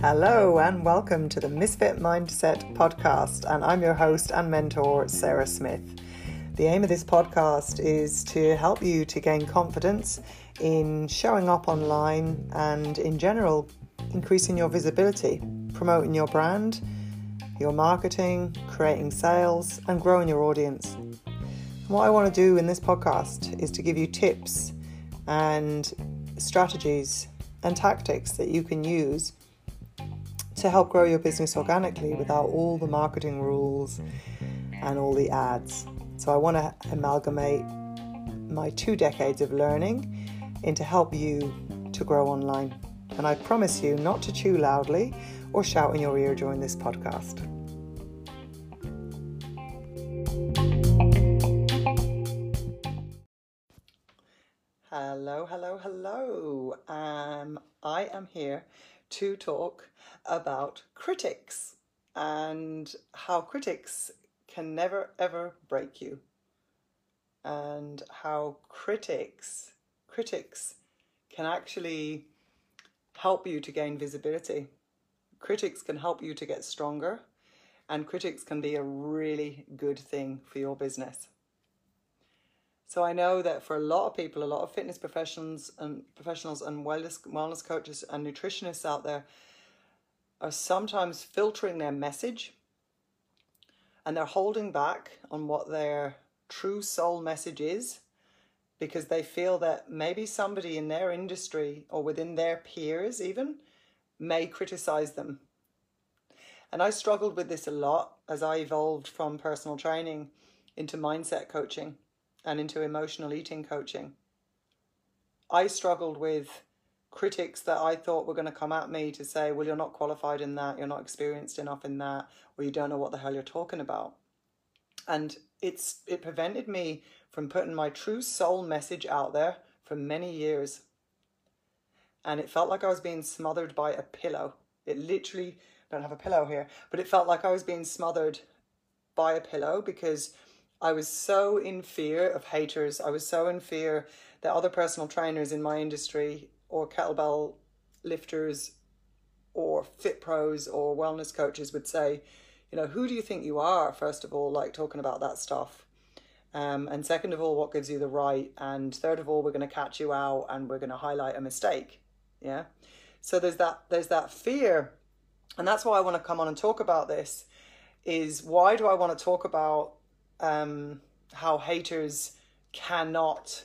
Hello, and welcome to the Misfit Mindset podcast. And I'm your host and mentor, Sarah Smith. The aim of this podcast is to help you to gain confidence in showing up online and, in general, increasing your visibility, promoting your brand, your marketing, creating sales, and growing your audience. what I want to do in this podcast is to give you tips and strategies and tactics that you can use to help grow your business organically without all the marketing rules and all the ads. So, I want to amalgamate my two decades of learning into help you to grow online. And I promise you not to chew loudly or shout in your ear during this podcast. Hello, hello, hello. Um, I am here to talk about critics and how critics can never ever break you. And how critics critics can actually help you to gain visibility. Critics can help you to get stronger and critics can be a really good thing for your business so I know that for a lot of people, a lot of fitness professionals and professionals and wellness wellness coaches and nutritionists out there are sometimes filtering their message and they're holding back on what their true soul message is because they feel that maybe somebody in their industry or within their peers even may criticize them. And I struggled with this a lot as I evolved from personal training into mindset coaching and into emotional eating coaching. I struggled with critics that I thought were going to come at me to say, well, you're not qualified in that, you're not experienced enough in that, or you don't know what the hell you're talking about. And it's it prevented me from putting my true soul message out there for many years. And it felt like I was being smothered by a pillow. It literally I don't have a pillow here, but it felt like I was being smothered by a pillow because I was so in fear of haters. I was so in fear that other personal trainers in my industry or kettlebell lifters or fit pros or wellness coaches would say, you know, who do you think you are, first of all, like talking about that stuff? Um, and second of all, what gives you the right? And third of all, we're going to catch you out and we're going to highlight a mistake. Yeah. So there's that there's that fear, and that's why I want to come on and talk about this. Is why do I want to talk about um, how haters cannot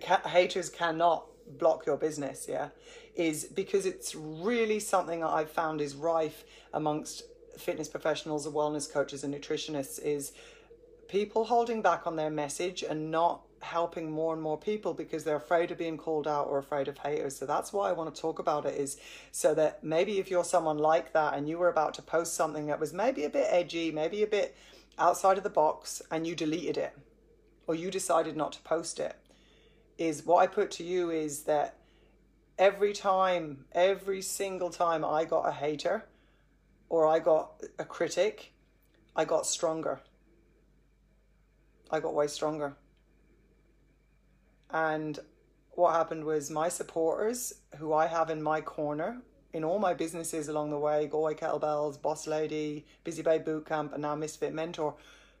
ca- haters cannot block your business yeah is because it's really something that i've found is rife amongst fitness professionals and wellness coaches and nutritionists is people holding back on their message and not helping more and more people because they're afraid of being called out or afraid of haters. So that's why I want to talk about it is so that maybe if you're someone like that and you were about to post something that was maybe a bit edgy, maybe a bit outside of the box and you deleted it or you decided not to post it is what I put to you is that every time, every single time I got a hater or I got a critic, I got stronger. I got way stronger. And what happened was my supporters, who I have in my corner, in all my businesses along the way, Galway Kettlebells, Boss Lady, Busy Babe Bootcamp, and now Misfit Mentor,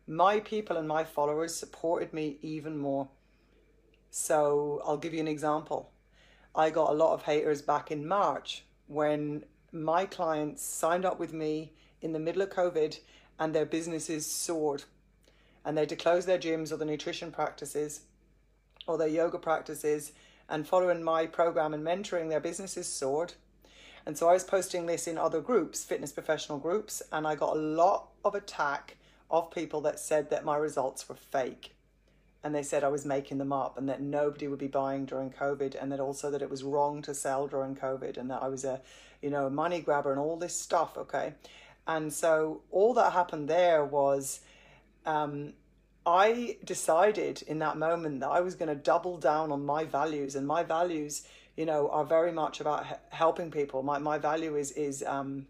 my people and my followers supported me even more. So I'll give you an example. I got a lot of haters back in March when my clients signed up with me in the middle of COVID and their businesses soared. And they had to close their gyms or their nutrition practices or their yoga practices. And following my program and mentoring, their businesses soared. And so I was posting this in other groups, fitness professional groups, and I got a lot of attack of people that said that my results were fake. And they said I was making them up and that nobody would be buying during COVID and that also that it was wrong to sell during COVID and that I was a, you know, money grabber and all this stuff, okay? And so all that happened there was um, I decided in that moment that I was going to double down on my values and my values you know, are very much about helping people. My my value is is um,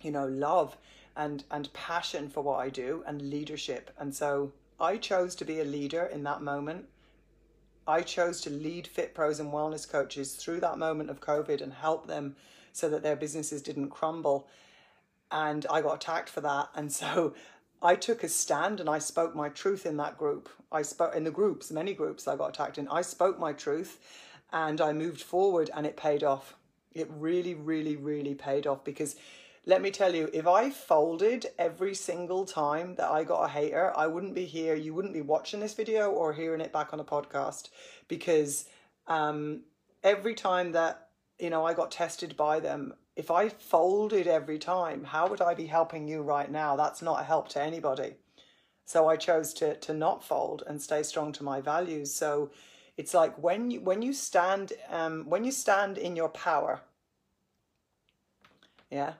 you know, love and and passion for what I do and leadership. And so I chose to be a leader in that moment I chose to lead fit pros and wellness coaches through that moment of COVID and help them so that their businesses didn't crumble. And I got attacked for that. And so I took a stand and I spoke my truth in that group. I spoke in the groups, many groups I got attacked in. I spoke my truth and I moved forward and it paid off. It really, really, really paid off because let me tell you, if I folded every single time that I got a hater, I wouldn't be here. You wouldn't be watching this video or hearing it back on a podcast because um, every time that you know I got tested by them, if I folded every time, how would I be helping you right now? That's not a help to anybody. So I chose to to not fold and stay strong to my values. So it's like when you when you stand um, when you stand in your power. Yeah,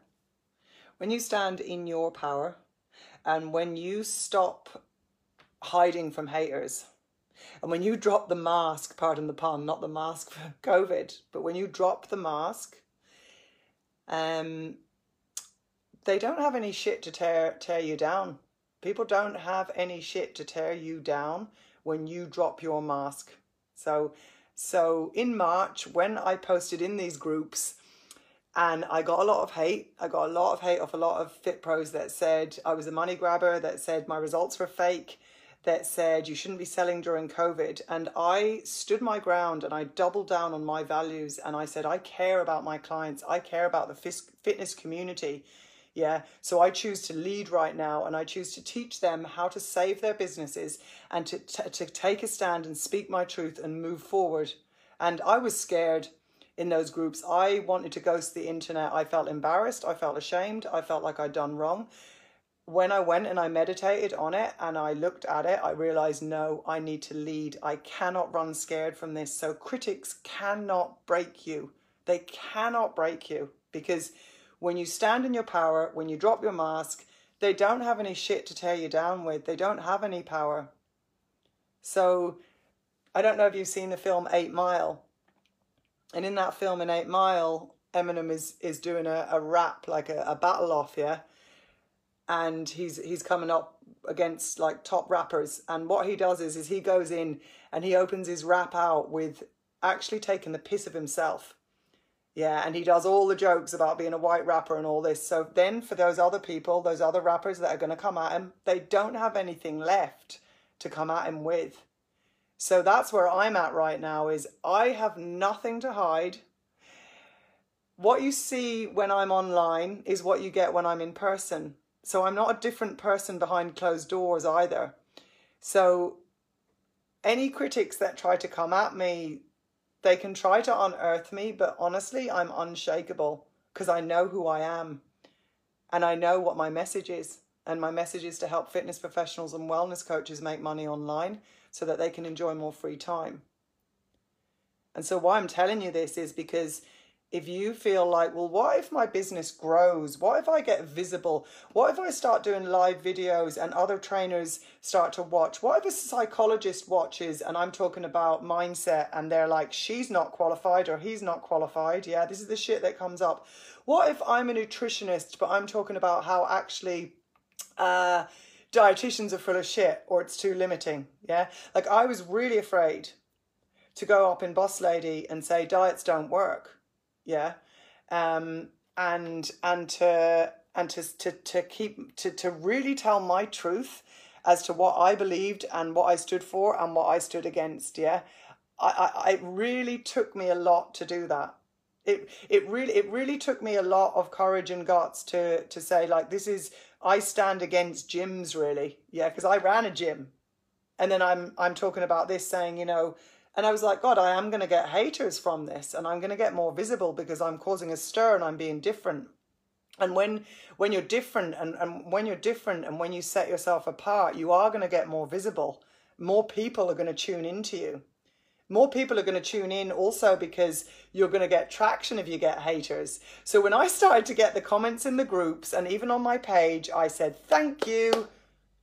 when you stand in your power and when you stop hiding from haters and when you drop the mask, pardon the pun, not the mask for COVID, but when you drop the mask, um, they don't have any shit to tear tear you down. People don't have any shit to tear you down when you drop your mask. So, so in March, when I posted in these groups and I got a lot of hate. I got a lot of hate off a lot of fit pros that said I was a money grabber, that said my results were fake, that said you shouldn't be selling during COVID. And I stood my ground and I doubled down on my values and I said, I care about my clients, I care about the fitness community. Yeah, so I choose to lead right now and I choose to teach them how to save their businesses and to, to, to take a stand and speak my truth and move forward. And I was scared in those groups. I wanted to ghost the internet. I felt embarrassed. I felt ashamed. I felt like I'd done wrong. When I went and I meditated on it and I looked at it, I realized no, I need to lead. I cannot run scared from this. So critics cannot break you. They cannot break you because when you stand in your power, when you drop your mask, they don't have any shit to tear you down with. They don't have any power. So I don't know if you've seen the film Eight Mile, and in that film, in Eight Mile, Eminem is is doing a, a rap, like a, a battle off, yeah. And he's he's coming up against like top rappers. And what he does is is he goes in and he opens his rap out with actually taking the piss of himself. Yeah, and he does all the jokes about being a white rapper and all this. So then for those other people, those other rappers that are going to come at him, they don't have anything left to come at him with. So that's where I'm at right now is I have nothing to hide. What you see when I'm online is what you get when I'm in person. So I'm not a different person behind closed doors either. So any critics that try to come at me, they can try to unearth me, but honestly, I'm unshakable because I know who I am and I know what my message is. And my message is to help fitness professionals and wellness coaches make money online so that they can enjoy more free time. And so, why I'm telling you this is because if you feel like, well, what if my business grows? What if I get visible? What if I start doing live videos and other trainers start to watch? What if a psychologist watches and I'm talking about mindset and they're like, she's not qualified or he's not qualified? Yeah, this is the shit that comes up. What if I'm a nutritionist, but I'm talking about how actually, uh, dietitians are full of shit or it's too limiting. Yeah. Like I was really afraid to go up in Boss Lady and say diets don't work. Yeah. Um, and, and to, and to, to, to keep, to, to really tell my truth as to what I believed and what I stood for and what I stood against. Yeah. I, I, it really took me a lot to do that. It, it really, it really took me a lot of courage and guts to, to say like, this is I stand against gyms really. Yeah, because I ran a gym. And then I'm I'm talking about this saying, you know, and I was like, God, I am going to get haters from this and I'm going to get more visible because I'm causing a stir and I'm being different. And when when you're different and, and when you're different and when you set yourself apart, you are going to get more visible. More people are going to tune into you more people are going to tune in also because you're going to get traction if you get haters. So when I started to get the comments in the groups and even on my page, I said, thank you,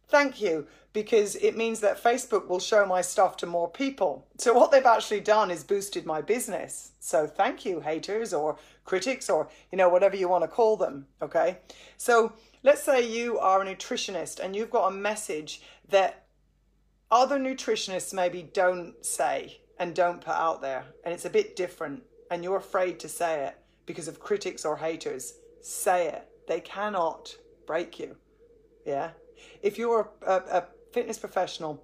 thank you, because it means that Facebook will show my stuff to more people. So what they've actually done is boosted my business. So thank you, haters or critics or, you know, whatever you want to call them. Okay. So let's say you are a nutritionist and you've got a message that other nutritionists maybe don't say and don't put out there. And it's a bit different. And you're afraid to say it because of critics or haters. Say it. They cannot break you. Yeah. If you're a, a fitness professional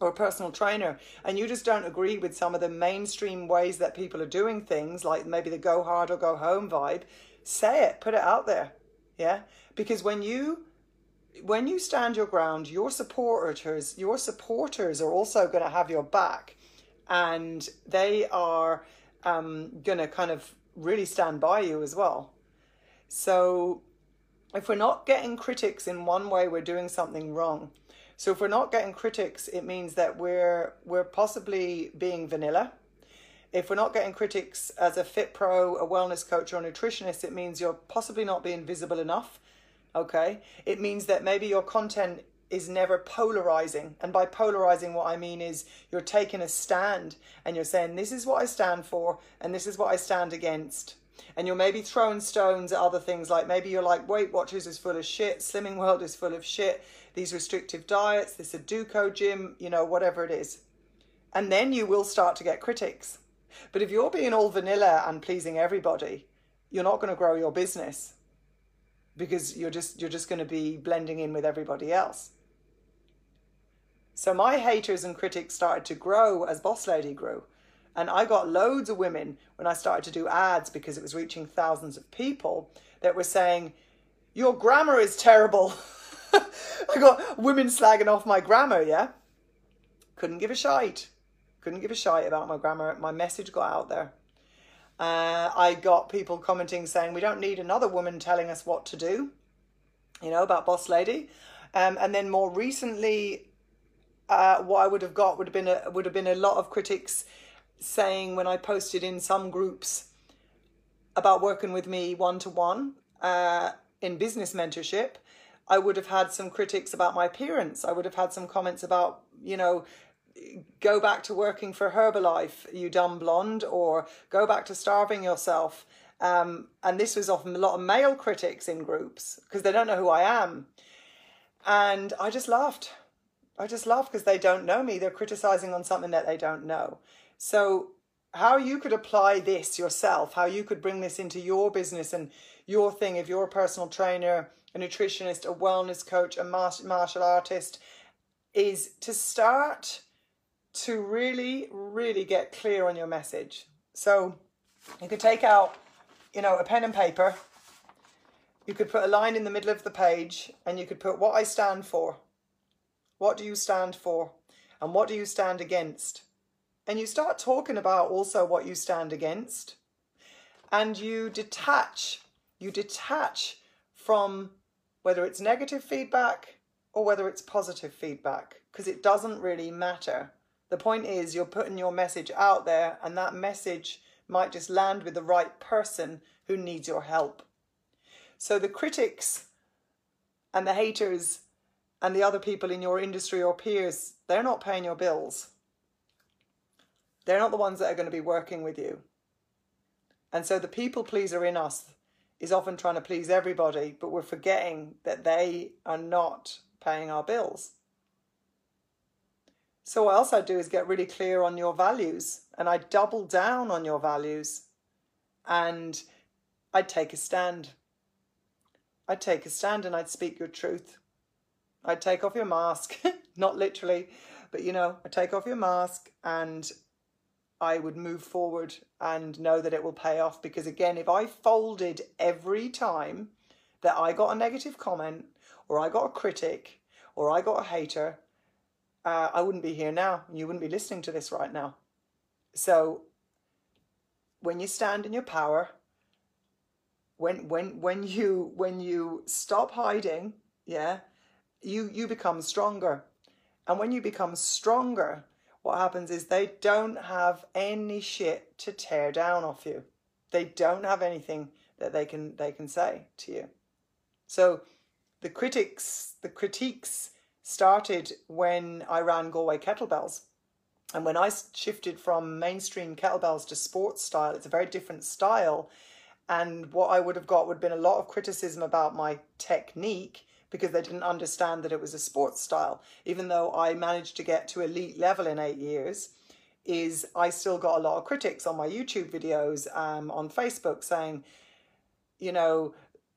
or a personal trainer and you just don't agree with some of the mainstream ways that people are doing things, like maybe the go hard or go home vibe, say it, put it out there. Yeah. Because when you when you stand your ground, your supporters, your supporters are also going to have your back, and they are um, going to kind of really stand by you as well. So, if we're not getting critics in one way, we're doing something wrong. So, if we're not getting critics, it means that we're we're possibly being vanilla. If we're not getting critics as a fit pro, a wellness coach, or a nutritionist, it means you're possibly not being visible enough okay? It means that maybe your content is never polarizing. And by polarizing, what I mean is you're taking a stand and you're saying, this is what I stand for and this is what I stand against. And you're maybe throwing stones at other things like maybe you're like, Weight Watchers is full of shit, Slimming World is full of shit, these restrictive diets, this Sudoku gym, you know, whatever it is. And then you will start to get critics. But if you're being all vanilla and pleasing everybody, you're not going to grow your business because you're just you're just going to be blending in with everybody else. So my haters and critics started to grow as Boss Lady grew. And I got loads of women when I started to do ads because it was reaching thousands of people that were saying, Your grammar is terrible. I got women slagging off my grammar, yeah? Couldn't give a shite. Couldn't give a shite about my grammar. My message got out there. Uh, I got people commenting saying we don't need another woman telling us what to do, you know, about Boss Lady. Um, and then more recently, uh, what I would have got would have been a, would have been a lot of critics saying when I posted in some groups about working with me one to one in business mentorship, I would have had some critics about my appearance. I would have had some comments about, you know, go back to working for Herbalife, you dumb blonde, or go back to starving yourself. Um, and this was often a lot of male critics in groups because they don't know who I am. And I just laughed. I just laughed because they don't know me. They're criticizing on something that they don't know. So, how you could apply this yourself, how you could bring this into your business and your thing, if you're a personal trainer, a nutritionist, a wellness coach, a martial artist, is to start to really, really get clear on your message. So you could take out, you know, a pen and paper. You could put a line in the middle of the page and you could put what I stand for. What do you stand for? And what do you stand against? And you start talking about also what you stand against. And you detach, you detach from whether it's negative feedback or whether it's positive feedback, because it doesn't really matter. The point is, you're putting your message out there, and that message might just land with the right person who needs your help. So the critics and the haters and the other people in your industry or peers, they're not paying your bills. They're not the ones that are going to be working with you. And so the people pleaser in us is often trying to please everybody, but we're forgetting that they are not paying our bills. So what else I do is get really clear on your values and I double down on your values and I'd take a stand. I'd take a stand and I'd speak your truth. I'd take off your mask, not literally, but you know, I'd take off your mask and I would move forward and know that it will pay off because again, if I folded every time that I got a negative comment or I got a critic or I got a hater, uh, I wouldn't be here now. You wouldn't be listening to this right now. So when you stand in your power, when when when you when you stop hiding, yeah, you you become stronger. And when you become stronger, what happens is they don't have any shit to tear down off you. They don't have anything that they can they can say to you. So the critics, the critiques started when I ran Galway Kettlebells. And when I shifted from mainstream kettlebells to sports style, it's a very different style. And what I would have got would have been a lot of criticism about my technique because they didn't understand that it was a sports style. Even though I managed to get to elite level in eight years, is I still got a lot of critics on my YouTube videos, um, on Facebook saying, you know,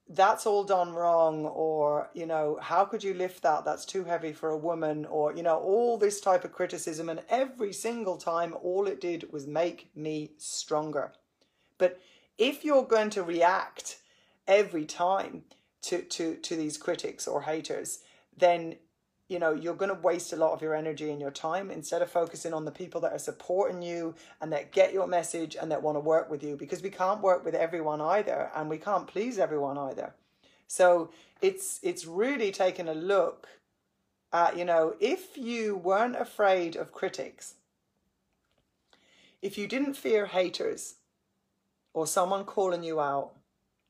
that's all done wrong, or, you know, how could you lift that? That's too heavy for a woman, or, you know, all this type of criticism. And every single time, all it did was make me stronger. But if you're going to react every time to, to, to these critics or haters, then you know you're going to waste a lot of your energy and your time instead of focusing on the people that are supporting you and that get your message and that want to work with you because we can't work with everyone either and we can't please everyone either. So it's it's really taking a look at you know if you weren't afraid of critics if you didn't fear haters or someone calling you out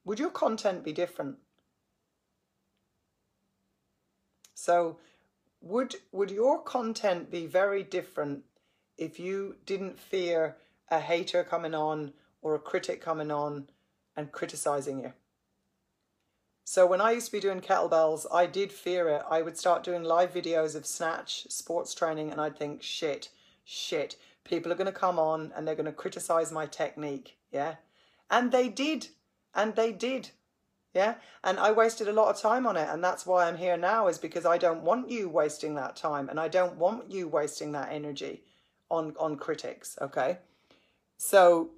would your content be different so would would your content be very different if you didn't fear a hater coming on or a critic coming on and criticizing you? So when I used to be doing kettlebells, I did fear it. I would start doing live videos of snatch sports training and I'd think, shit, shit, people are going to come on and they're going to criticize my technique. Yeah. And they did. And they did. Yeah. And I wasted a lot of time on it. And that's why I'm here now, is because I don't want you wasting that time and I don't want you wasting that energy on, on critics. Okay. So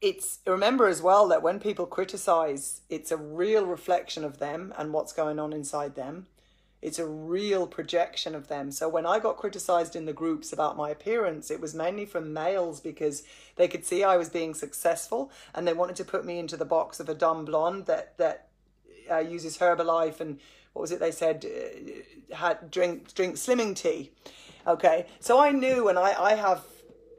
it's remember as well that when people criticize, it's a real reflection of them and what's going on inside them. It's a real projection of them. So when I got criticized in the groups about my appearance, it was mainly from males because they could see I was being successful and they wanted to put me into the box of a dumb blonde that that uh, uses Herbalife and what was it they said uh, had drink drink slimming tea. Okay, so I knew and I I have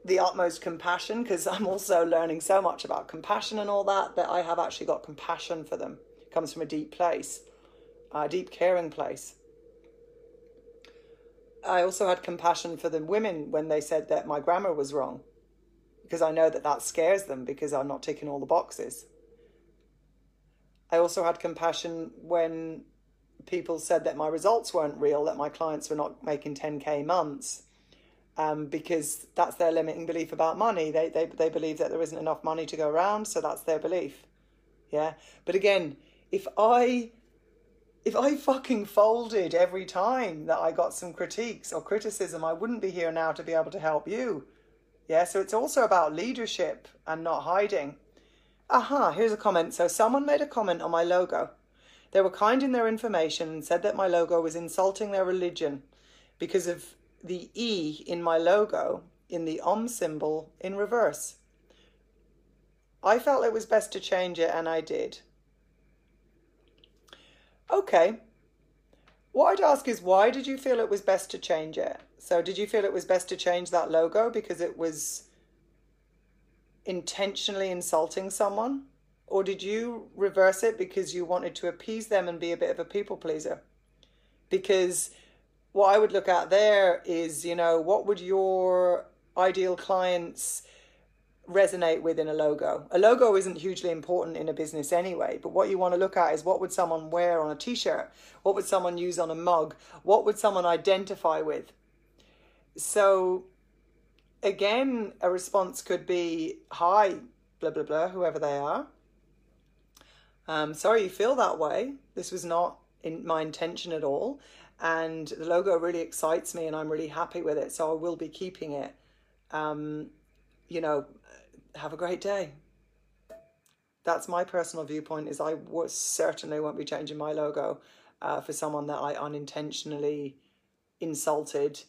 the utmost compassion because I'm also learning so much about compassion and all that that I have actually got compassion for them. It comes from a deep place, a deep caring place. I also had compassion for the women when they said that my grammar was wrong because I know that that scares them because I'm not ticking all the boxes. I also had compassion when people said that my results weren't real, that my clients were not making 10k months, um, because that's their limiting belief about money. They, they, they believe that there isn't enough money to go around, so that's their belief. Yeah. But again, if I if I fucking folded every time that I got some critiques or criticism, I wouldn't be here now to be able to help you. Yeah, so it's also about leadership and not hiding. Aha, here's a comment. So someone made a comment on my logo. They were kind in their information and said that my logo was insulting their religion because of the E in my logo in the Om symbol in reverse. I felt it was best to change it and I did. Okay. What I'd ask is why did you feel it was best to change it? So did you feel it was best to change that logo because it was intentionally insulting someone? Or did you reverse it because you wanted to appease them and be a bit of a people pleaser? Because what I would look at there is, you know, what would your ideal clients resonate with in a logo. A logo isn't hugely important in a business anyway, but what you want to look at is what would someone wear on a t-shirt? What would someone use on a mug? What would someone identify with? So again, a response could be, hi, blah, blah, blah, whoever they are. Um, sorry you feel that way. This was not in my intention at all. And the logo really excites me and I'm really happy with it. So I will be keeping it. Um, you know, have a great day. That's my personal viewpoint. Is I certainly won't be changing my logo uh, for someone that I unintentionally insulted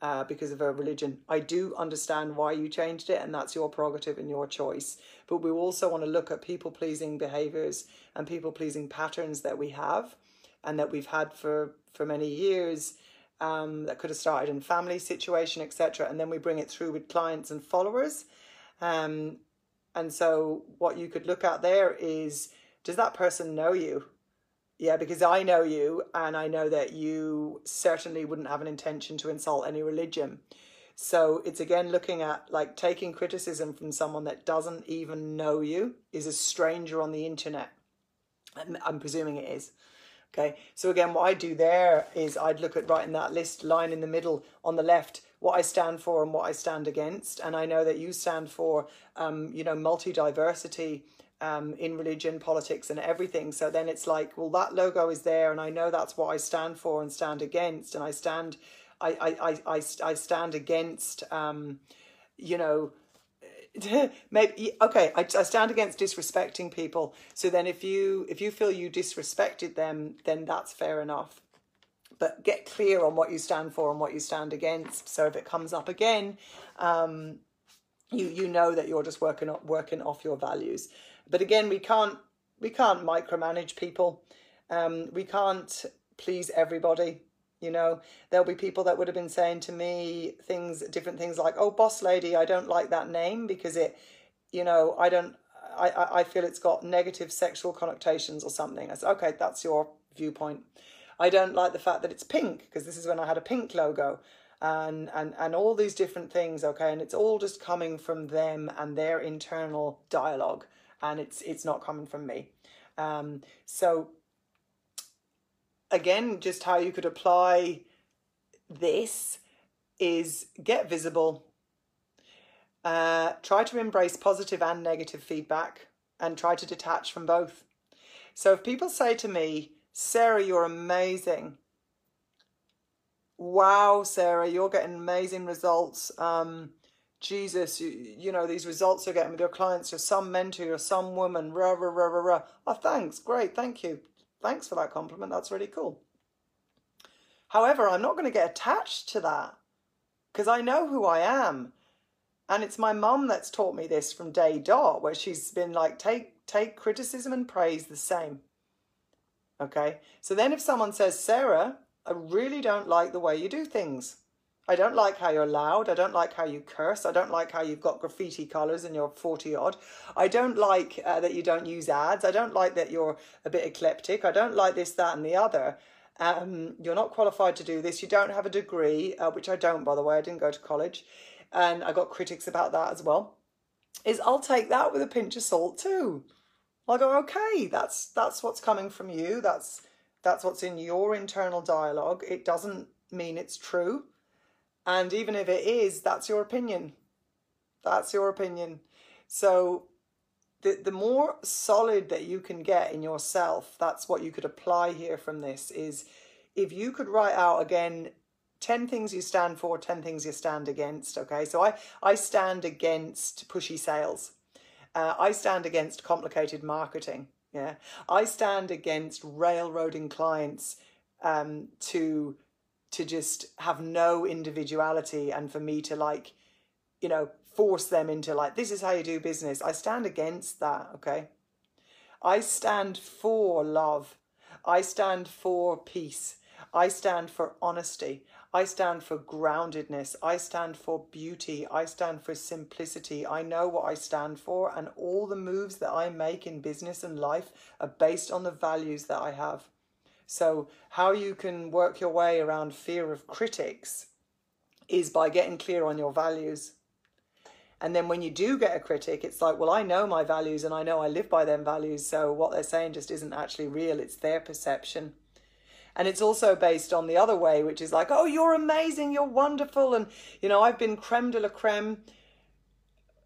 uh, because of a religion. I do understand why you changed it, and that's your prerogative and your choice. But we also want to look at people pleasing behaviors and people pleasing patterns that we have and that we've had for, for many years. Um, that could have started in family situation, etc., and then we bring it through with clients and followers. Um, and so what you could look at there is, does that person know you? Yeah, because I know you and I know that you certainly wouldn't have an intention to insult any religion. So it's again looking at like taking criticism from someone that doesn't even know you, is a stranger on the internet. I'm presuming it is. Okay, so again, what I do there is I'd look at writing that list line in the middle on the left what I stand for and what I stand against. And I know that you stand for, um, you know, multi diversity um, in religion, politics, and everything. So then it's like, well, that logo is there, and I know that's what I stand for and stand against, and I stand, I, I, I, I, I stand against, um, you know. maybe okay I, I stand against disrespecting people so then if you if you feel you disrespected them then that's fair enough but get clear on what you stand for and what you stand against so if it comes up again um, you you know that you're just working working off your values but again, we can't we can't micromanage people. Um, we can't please everybody. You know, there'll be people that would have been saying to me things, different things like, "Oh, boss lady, I don't like that name because it, you know, I don't, I, I feel it's got negative sexual connotations or something." I said, "Okay, that's your viewpoint." I don't like the fact that it's pink because this is when I had a pink logo and and and all these different things okay and it's all just coming from them and their internal dialogue and it's it's not coming from me. Um, so again, just how you could apply this is get visible. Uh, try to embrace positive and negative feedback and try to detach from both. So if people say to me, Sarah, you're amazing. Wow, Sarah, you're getting amazing results. Um, Jesus, you, you know, these results you're getting with your clients, you're some mentor, you're some woman, rah, rah, rah, rah, rah. Oh, thanks, great, thank you. Thanks for that compliment, that's really cool. However, I'm not going to get attached to that because I know who I am. And it's my mum that's taught me this from day dot, where she's been like, take, take criticism and praise the same. Okay. So then if someone says, Sarah, I really don't like the way you do things. I don't like how you're loud. I don't like how you curse. I don't like how you've got graffiti colours and you're 40 odd. I don't like uh, that you don't use ads. I don't like that you're a bit eclectic. I don't like this, that, and the other. Um, you're not qualified to do this. You don't have a degree, uh, which I don't, by the way. I didn't go to college. And I got critics about that as well. Is I'll take that with a pinch of salt too. Oh, I'll go, okay, that's that's what's coming from you. That's that's what's in your internal dialogue. It doesn't mean it's true and even if it is, that's your opinion. That's your opinion. So the, the more solid that you can get in yourself, that's what you could apply here from this is if you could write out again 10 things you stand for, 10 things you stand against. Okay, so I, I stand against pushy sales. Uh, I stand against complicated marketing. Yeah, I stand against railroading clients um, to to just have no individuality and for me to like you know force them into like this is how you do business. I stand against that okay? I stand for love. I stand for peace. I stand for honesty i stand for groundedness i stand for beauty i stand for simplicity i know what i stand for and all the moves that i make in business and life are based on the values that i have so, how you can work your way around fear of critics is by getting clear on your values. And then when you do get a critic, it's like, well, I know my values and I know I live by them values. So what they're saying just isn't actually real. It's their perception. And it's also based on the other way, which is like, oh, you're amazing, you're wonderful. And, you know, I've been creme de la creme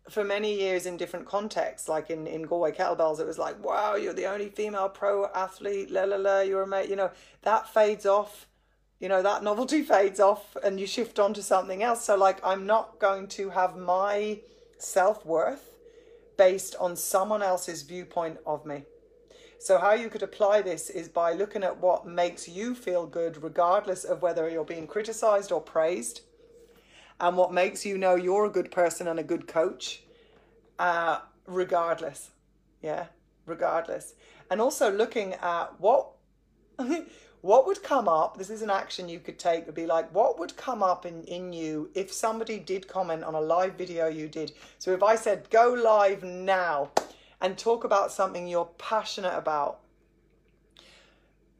for many years in different contexts, like in, in Galway Kettlebells, it was like, wow, you're the only female pro athlete, la la la, you're a mate, you know, that fades off, you know, that novelty fades off and you shift on to something else. So, like, I'm not going to have my self worth based on someone else's viewpoint of me. So, how you could apply this is by looking at what makes you feel good, regardless of whether you're being criticized or praised and what makes you know you're a good person and a good coach, uh, regardless. Yeah, regardless. And also looking at what what would come up. This is an action you could take. Would be like, what would come up in in you if somebody did comment on a live video you did. So if I said go live now and talk about something you're passionate about.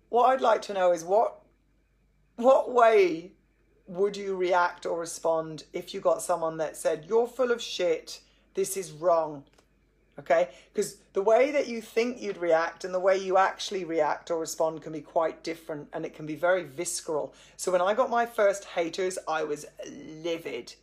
What I'd like to know is what what way would you react or respond if you got someone that said, You're full of shit, this is wrong? Okay? Because the way that you think you'd react and the way you actually react or respond can be quite different and it can be very visceral. So when I got my first haters, I was livid.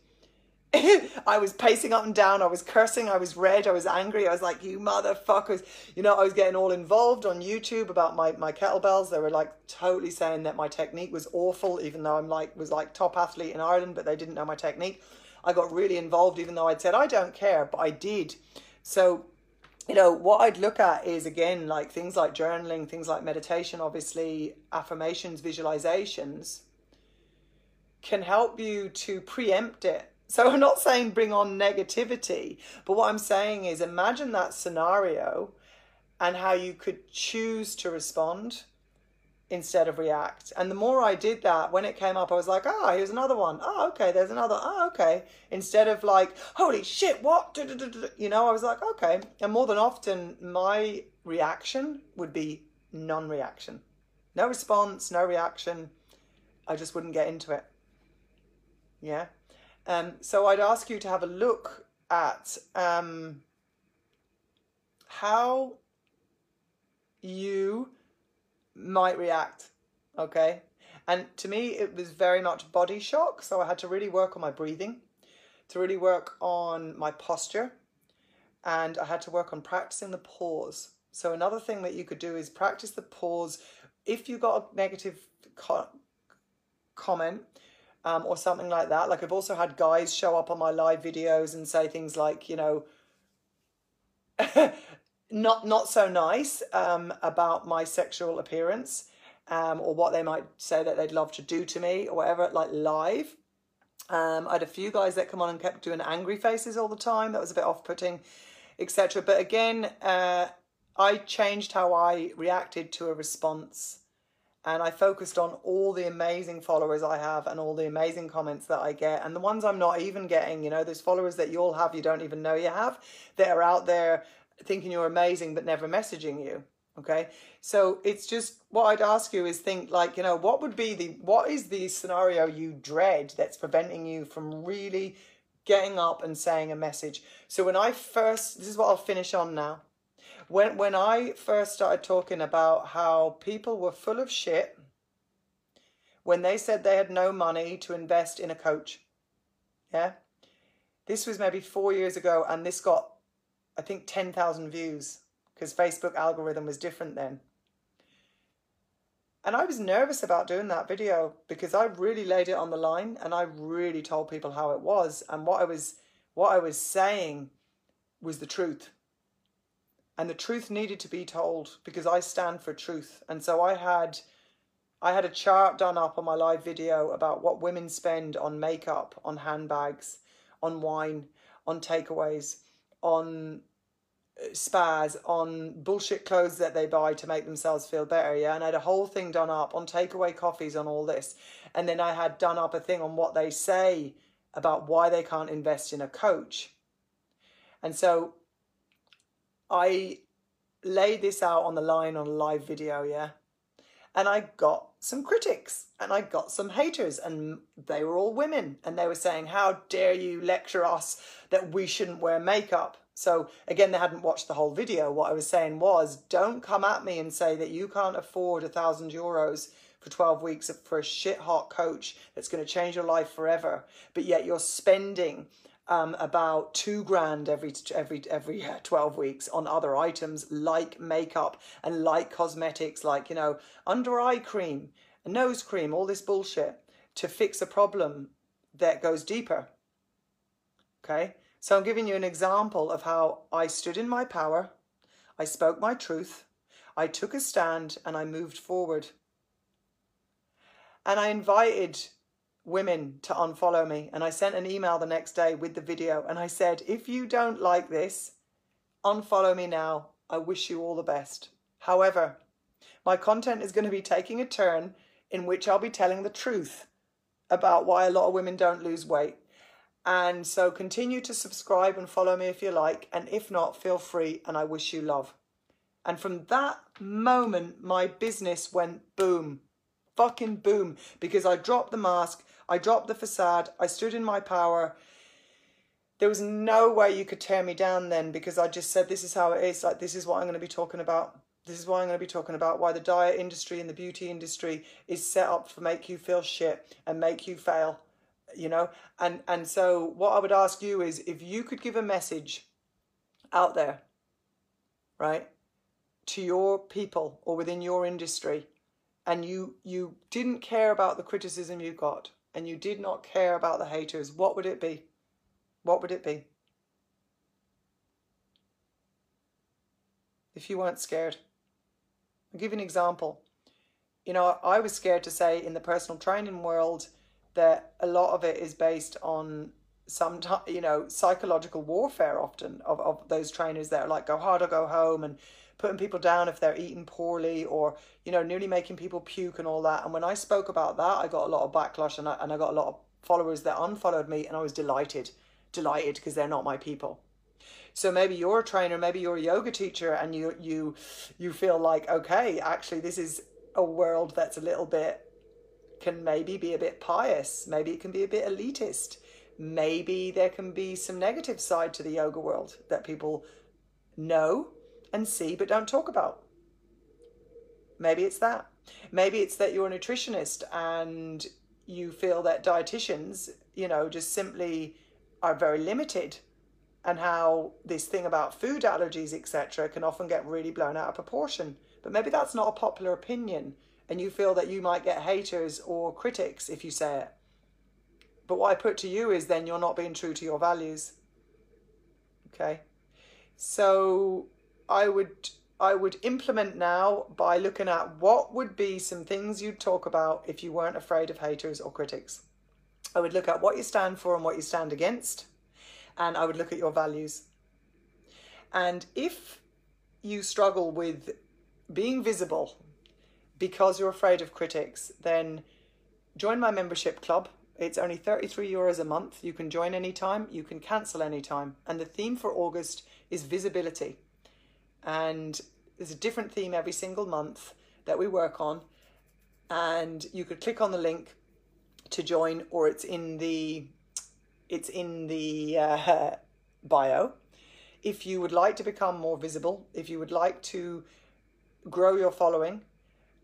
I was pacing up and down. I was cursing. I was red. I was angry. I was like, you motherfuckers. You know, I was getting all involved on YouTube about my, my kettlebells. They were like totally saying that my technique was awful, even though I'm like, was like top athlete in Ireland, but they didn't know my technique. I got really involved, even though I'd said, I don't care, but I did. So, you know, what I'd look at is again, like things like journaling, things like meditation, obviously, affirmations, visualizations can help you to preempt it so I'm not saying bring on negativity, but what I'm saying is imagine that scenario and how you could choose to respond instead of react. And the more I did that, when it came up, I was like, ah, oh, here's another one. Oh, okay, there's another. Oh, okay. Instead of like, holy shit, what? You know, I was like, okay. And more than often, my reaction would be non reaction. No response, no reaction. I just wouldn't get into it. Yeah. Um, so I'd ask you to have a look at um, how you might react. Okay. And to me, it was very much body shock. So I had to really work on my breathing, to really work on my posture, and I had to work on practicing the pause. So another thing that you could do is practice the pause. If you got a negative co- comment, um, or something like that. Like I've also had guys show up on my live videos and say things like, you know, not not so nice um, about my sexual appearance, um, or what they might say that they'd love to do to me, or whatever, like live. Um, I had a few guys that come on and kept doing angry faces all the time. That was a bit off-putting, etc. But again, uh, I changed how I reacted to a response and I focused on all the amazing followers I have and all the amazing comments that I get and the ones I'm not even getting, you know, those followers that you all have you don't even know you have that are out there thinking you're amazing but never messaging you. Okay. So it's just what I'd ask you is think like, you know, what would be the what is the scenario you dread that's preventing you from really getting up and saying a message? So when I first this is what I'll finish on now when when I first started talking about how people were full of shit when they said they had no money to invest in a coach. Yeah. This was maybe four years ago, and this got, I think, 10,000 views because Facebook algorithm was different then. And I was nervous about doing that video because I really laid it on the line and I really told people how it was and what I was what I was saying was the truth and the truth needed to be told because I stand for truth. And so I had I had a chart done up on my live video about what women spend on makeup, on handbags, on wine, on takeaways, on uh, spas, on bullshit clothes that they buy to make themselves feel better. Yeah. And I had a whole thing done up on takeaway coffees, on all this. And then I had done up a thing on what they say about why they can't invest in a coach. And so I laid this out on the line on a live video, yeah. And I got some critics and I got some haters, and they were all women. And they were saying, How dare you lecture us that we shouldn't wear makeup? So, again, they hadn't watched the whole video. What I was saying was, Don't come at me and say that you can't afford a thousand euros for 12 weeks for a shit hot coach that's going to change your life forever, but yet you're spending um, about two grand every every every twelve weeks on other items like makeup and like cosmetics, like you know under eye cream, nose cream, all this bullshit to fix a problem that goes deeper. Okay, so I'm giving you an example of how I stood in my power, I spoke my truth, I took a stand, and I moved forward. And I invited women to unfollow me. And I sent an email the next day with the video and I said, if you don't like this, unfollow me now. I wish you all the best. However, my content is going to be taking a turn in which I'll be telling the truth about why a lot of women don't lose weight. And so continue to subscribe and follow me if you like. And if not, feel free. And I wish you love. And from that moment, my business went boom fucking boom because I dropped the mask, I dropped the facade, I stood in my power, there was no way you could tear me down then because I just said this is how it is. Like this is what I'm going to be talking about. This is why I'm going to be talking about why the diet industry and the beauty industry is set up to make you feel shit and make you fail. You know, and and so what I would ask you is if you could give a message out there, right, to your people or within your industry, and you you didn't care about the criticism you got, and you did not care about the haters, what would it be? What would it be? If you weren't scared. I'll give you an example. You know, I was scared to say in the personal training world that a lot of it is based on some, you know, psychological warfare often of, of those trainers that are like, go hard or go home and putting people down if they're eating poorly or, you know, nearly making people puke and all that. And when I spoke about that, I got a lot of backlash and I, and I got a lot of followers that unfollowed me and I was delighted, delighted because they're not my people. So maybe you're a trainer, maybe you're a yoga teacher, and you you you feel like okay, actually this is a world that's a little bit can maybe be a bit pious, maybe it can be a bit elitist, maybe there can be some negative side to the yoga world that people know and see but don't talk about. Maybe it's that. Maybe it's that you're a nutritionist and you feel that dietitians, you know, just simply are very limited and how this thing about food allergies, etc., can often get really blown out of proportion. But maybe that's not a popular opinion, and you feel that you might get haters or critics if you say it. But what I put to you is then you're not being true to your values. Okay? So I would I would implement now by looking at what would be some things you'd talk about if you weren't afraid of haters or critics. I would look at what you stand for and what you stand against and I would look at your values. And if you struggle with being visible because you're afraid of critics, then join my membership club. It's only 33 euros a month. You can join anytime, you can cancel anytime. And the theme for August is visibility. And there's a different theme every single month that we work on. And you could click on the link to join, or it's in the it's in the uh, bio. If you would like to become more visible, if you would like to grow your following,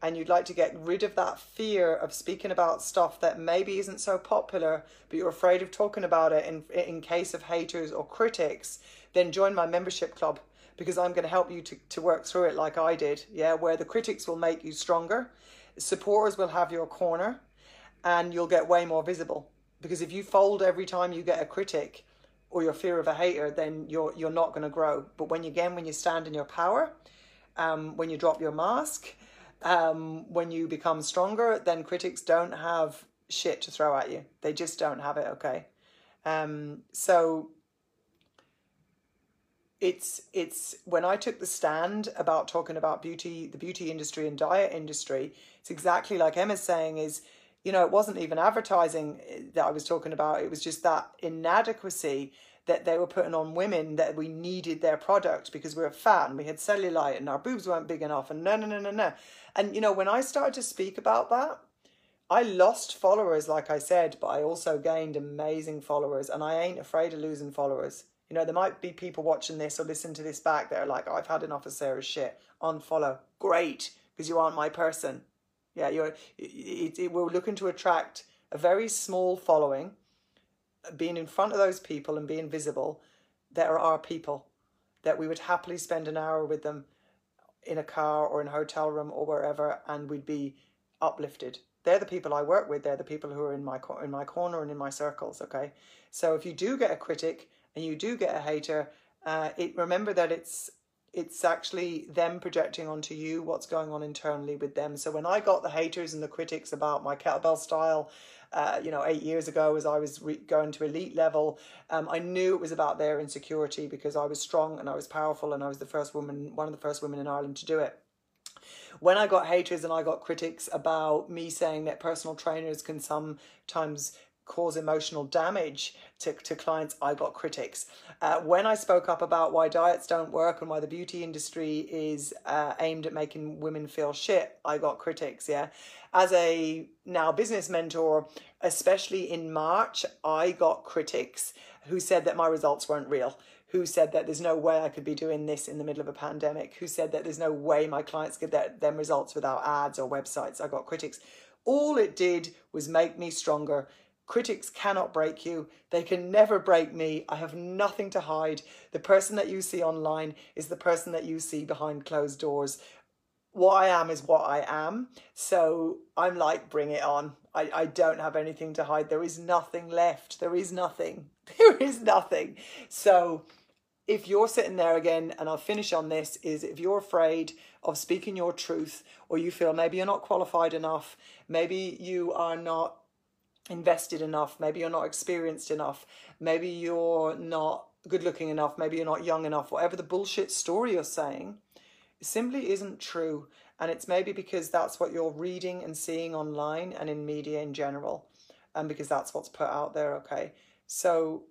and you'd like to get rid of that fear of speaking about stuff that maybe isn't so popular, but you're afraid of talking about it in, in case of haters or critics, then join my membership club because I'm going to help you to, to work through it like I did. Yeah, where the critics will make you stronger, supporters will have your corner, and you'll get way more visible. Because if you fold every time you get a critic or your fear of a hater, then you're you're not going to grow. But when you again, when you stand in your power, um, when you drop your mask, um, when you become stronger, then critics don't have shit to throw at you. They just don't have it. Okay, um, so it's it's when I took the stand about talking about beauty, the beauty industry and diet industry. It's exactly like Emma's saying is you know, it wasn't even advertising eh, that I was talking about. It was just that inadequacy that they were putting on women that we needed their product because we were fat and we had cellulite and our boobs weren't big enough and no, no, no, no, no. And, you know, when I started to speak about that, I lost followers, like I said, but I also gained amazing followers and I ain't afraid of losing followers. You know, there might be people watching this or listen to this back that are like, oh, I've had enough of Sarah's shit. Unfollow. Great, because you aren't my person. Yeah, you're. It, it, we're looking to attract a very small following, being in front of those people and being visible. That are our people, that we would happily spend an hour with them, in a car or in a hotel room or wherever, and we'd be uplifted. They're the people I work with. They're the people who are in my in my corner and in my circles. Okay, so if you do get a critic and you do get a hater, uh, it remember that it's it's actually them projecting onto you what's going on internally with them. So when I got the haters and the critics about my kettlebell style, uh, you know, eight years ago as I was re- going to elite level, um, I knew it was about their insecurity because I was strong and I was powerful and I was the first woman, one of the first women in Ireland to do it. When I got haters and I got critics about me saying that personal trainers can sometimes cause emotional damage to, to clients, I got critics. Uh, when I spoke up about why diets don't work and why the beauty industry is uh, aimed at making women feel shit, I got critics, yeah. As a now business mentor, especially in March, I got critics who said that my results weren't real, who said that there's no way I could be doing this in the middle of a pandemic, who said that there's no way my clients could get them results without ads or websites. I got critics. All it did was make me stronger. Critics cannot break you. They can never break me. I have nothing to hide. The person that you see online is the person that you see behind closed doors. What I am is what I am. So I'm like, bring it on. I, I don't have anything to hide. There is nothing left. There is nothing. There is nothing. So if you're sitting there again, and I'll finish on this, is if you're afraid of speaking your truth, or you feel maybe you're not qualified enough, maybe you are not invested enough, maybe you're not experienced enough, maybe you're not good looking enough, maybe you're not young enough, whatever the bullshit story you're saying, simply isn't true. And it's maybe because that's what you're reading and seeing online and in media in general, and because that's what's put out there, okay? So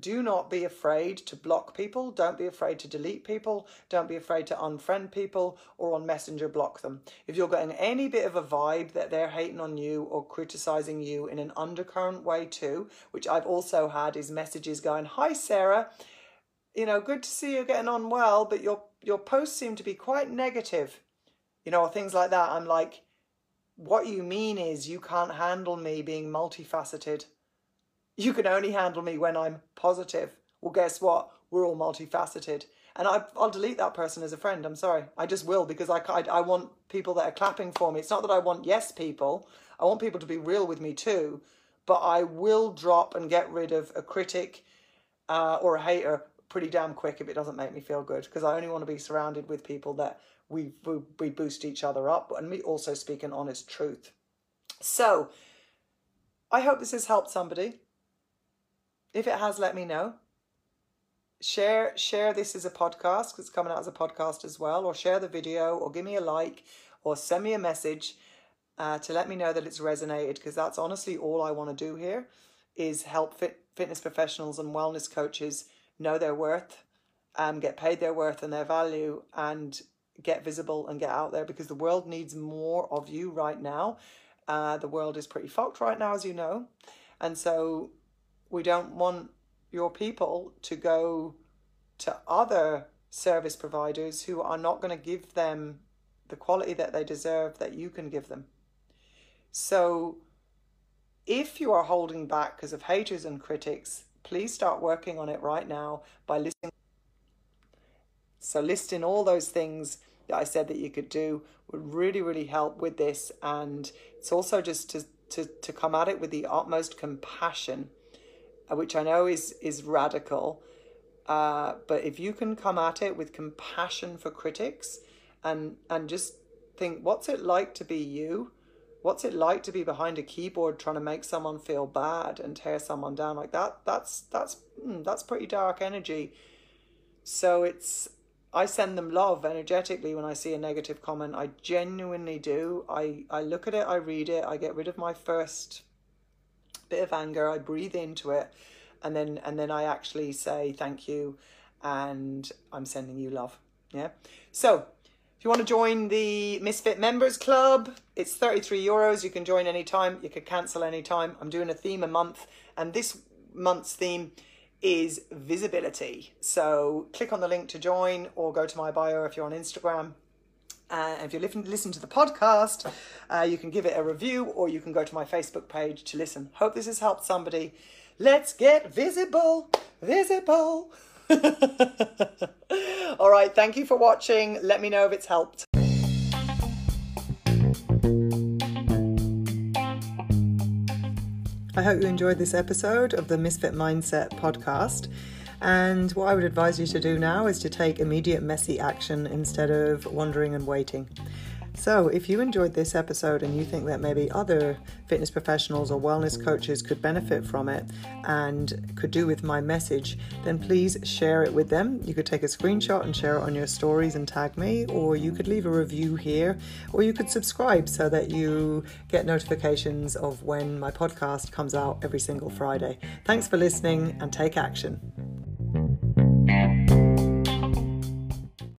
do not be afraid to block people. Don't be afraid to delete people. Don't be afraid to unfriend people or on Messenger block them. If you're getting any bit of a vibe that they're hating on you or criticizing you in an undercurrent way too, which I've also had is messages going, Hi Sarah, you know, good to see you getting on well, but your your posts seem to be quite negative. You know, things like that. I'm like, what you mean is you can't handle me being multifaceted you can only handle me when I'm positive. Well, guess what? We're all multifaceted. And I, will delete that person as a friend. I'm sorry. I just will because I, I, I want people that are clapping for me. It's not that I want yes people. I want people to be real with me too. But I will drop and get rid of a critic uh, or a hater pretty damn quick if it doesn't make me feel good because I only want to be surrounded with people that we, we, we boost each other up and we also speak an honest truth. So I hope this has helped somebody. If it has, let me know. Share share this as a podcast because it's coming out as a podcast as well, or share the video, or give me a like, or send me a message uh, to let me know that it's resonated because that's honestly all I want to do here is help fit, fitness professionals and wellness coaches know their worth, um, get paid their worth and their value, and get visible and get out there because the world needs more of you right now. Uh, the world is pretty fucked right now, as you know, and so we don't want your people to go to other service providers who are not going to give them the quality that they deserve that you can give them. So, if you are holding back because of haters and critics, please start working on it right now by listing. So, listing all those things that I said that you could do would really, really help with this. And it's also just to, to, to come at it with the utmost compassion which I know is is radical. Uh, but if you can come at it with compassion for critics and and just think, what's it like to be you? What's it like to be behind a keyboard trying to make someone feel bad and tear someone down like that? That's that's mm, that's pretty dark energy. So it's I send them love energetically when I see a negative comment. I genuinely do. I I look at it, I read it, I get rid of my first bit of anger, I breathe into it, and then and then I actually say thank you, and I'm sending you love. Yeah. So if you want to join the Misfit Members Club, it's 33 euros. You can join anytime. You can cancel anytime. I'm doing a theme a month, and this month's theme is visibility. So click on the link to join or go to my bio if you're on Instagram uh, if you listen, listen to the podcast, uh, you can give it a review or you can go to my Facebook page to listen. Hope this has helped somebody. Let's get visible, visible. All right, thank you for watching. Let me know if it's helped. I hope you enjoyed this episode of the Misfit Mindset podcast. And what I would advise you to do now is to take immediate messy action instead of wondering and waiting. So, if you enjoyed this episode and you think that maybe other fitness professionals or wellness coaches could benefit from it and could do with my message, then please share it with them. You could take a screenshot and share it on your stories and tag me, or you could leave a review here, or you could subscribe so that you get notifications of when my podcast comes out every single Friday. Thanks for listening and take action.